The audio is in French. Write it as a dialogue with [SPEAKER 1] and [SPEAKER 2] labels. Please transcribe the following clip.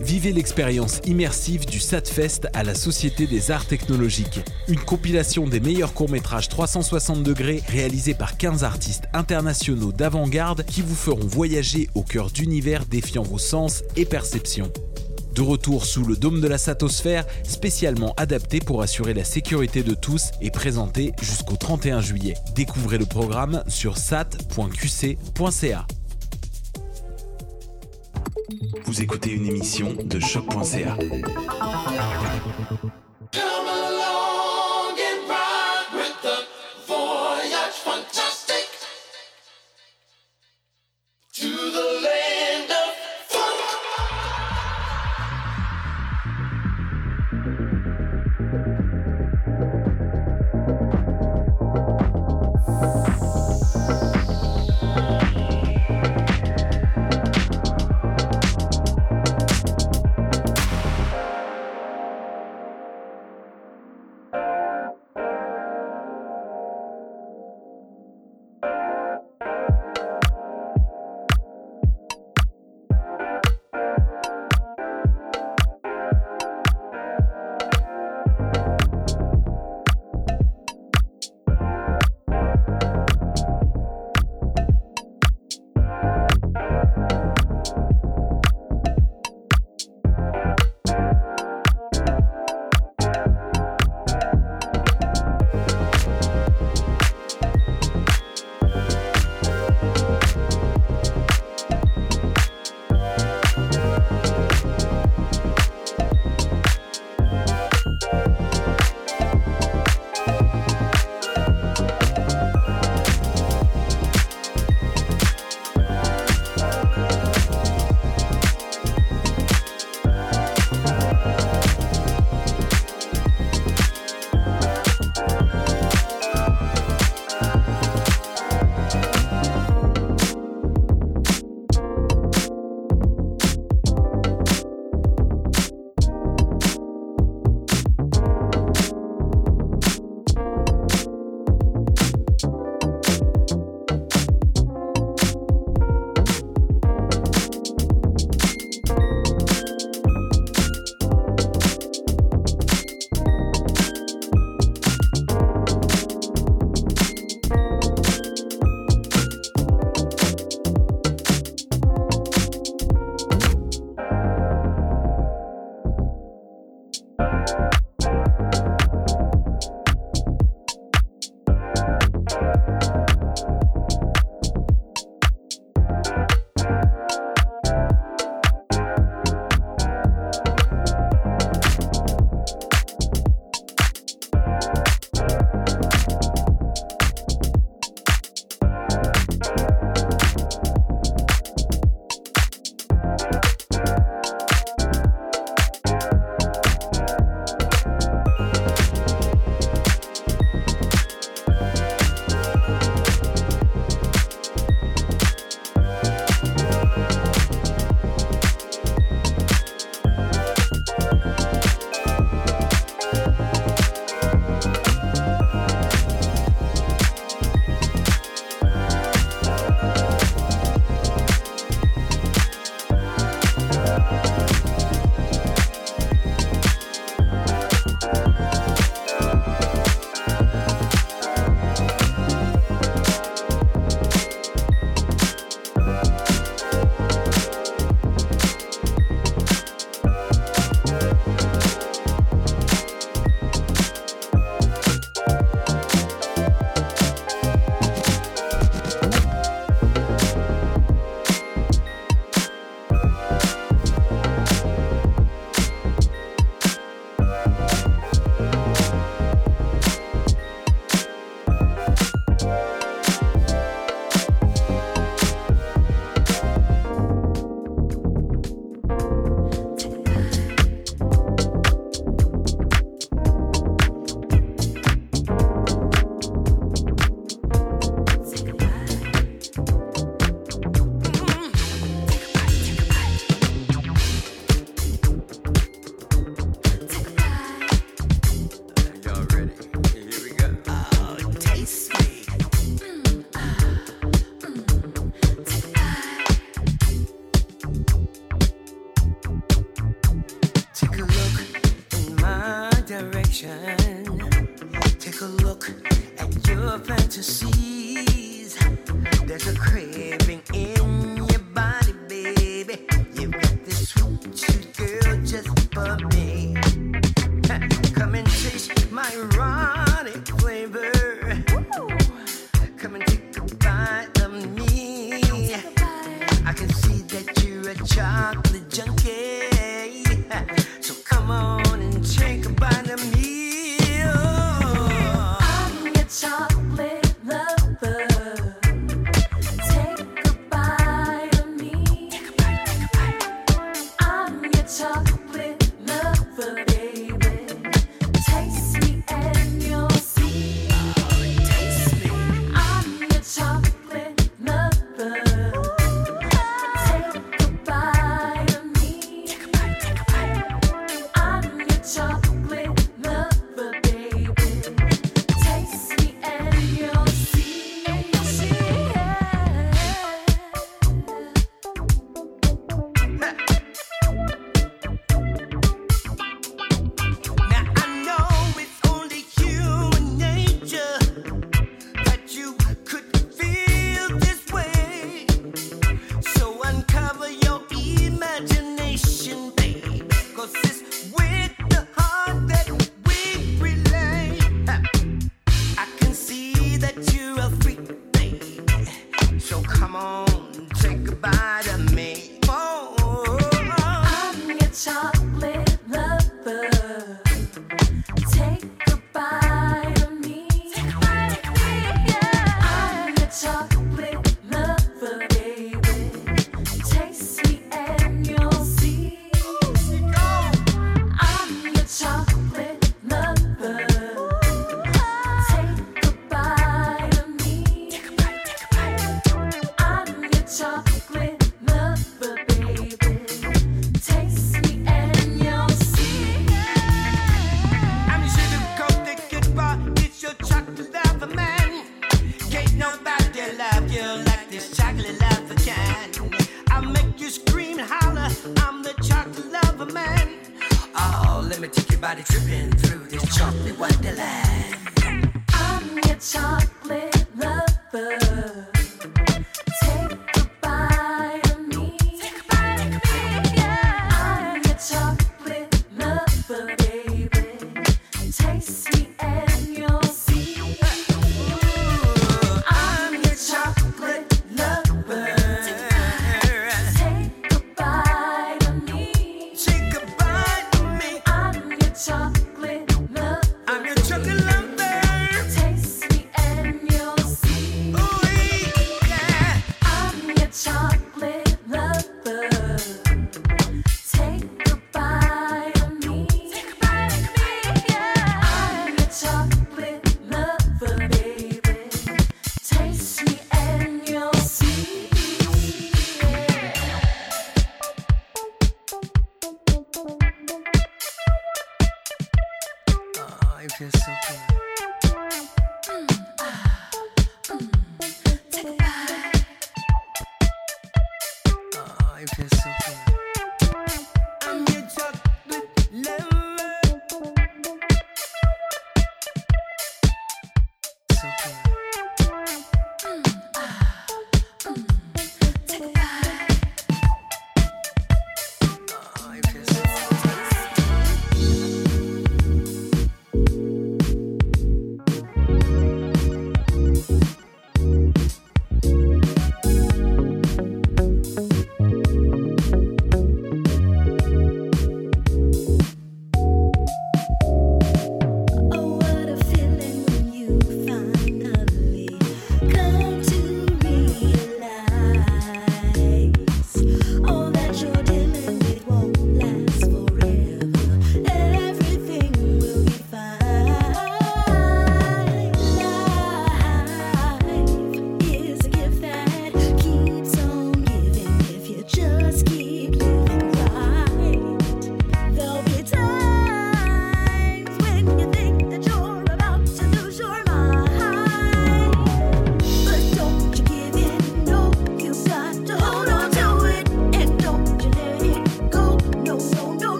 [SPEAKER 1] Vivez l'expérience immersive du SATFest à la Société des Arts Technologiques. Une compilation des meilleurs courts-métrages 360 degrés réalisés par 15 artistes internationaux d'avant-garde qui vous feront voyager au cœur d'univers défiant vos sens et perceptions. De retour sous le dôme de la Satosphère, spécialement adapté pour assurer la sécurité de tous et présenté jusqu'au 31 juillet. Découvrez le programme sur sat.qc.ca. Vous écoutez une émission de choc.ca.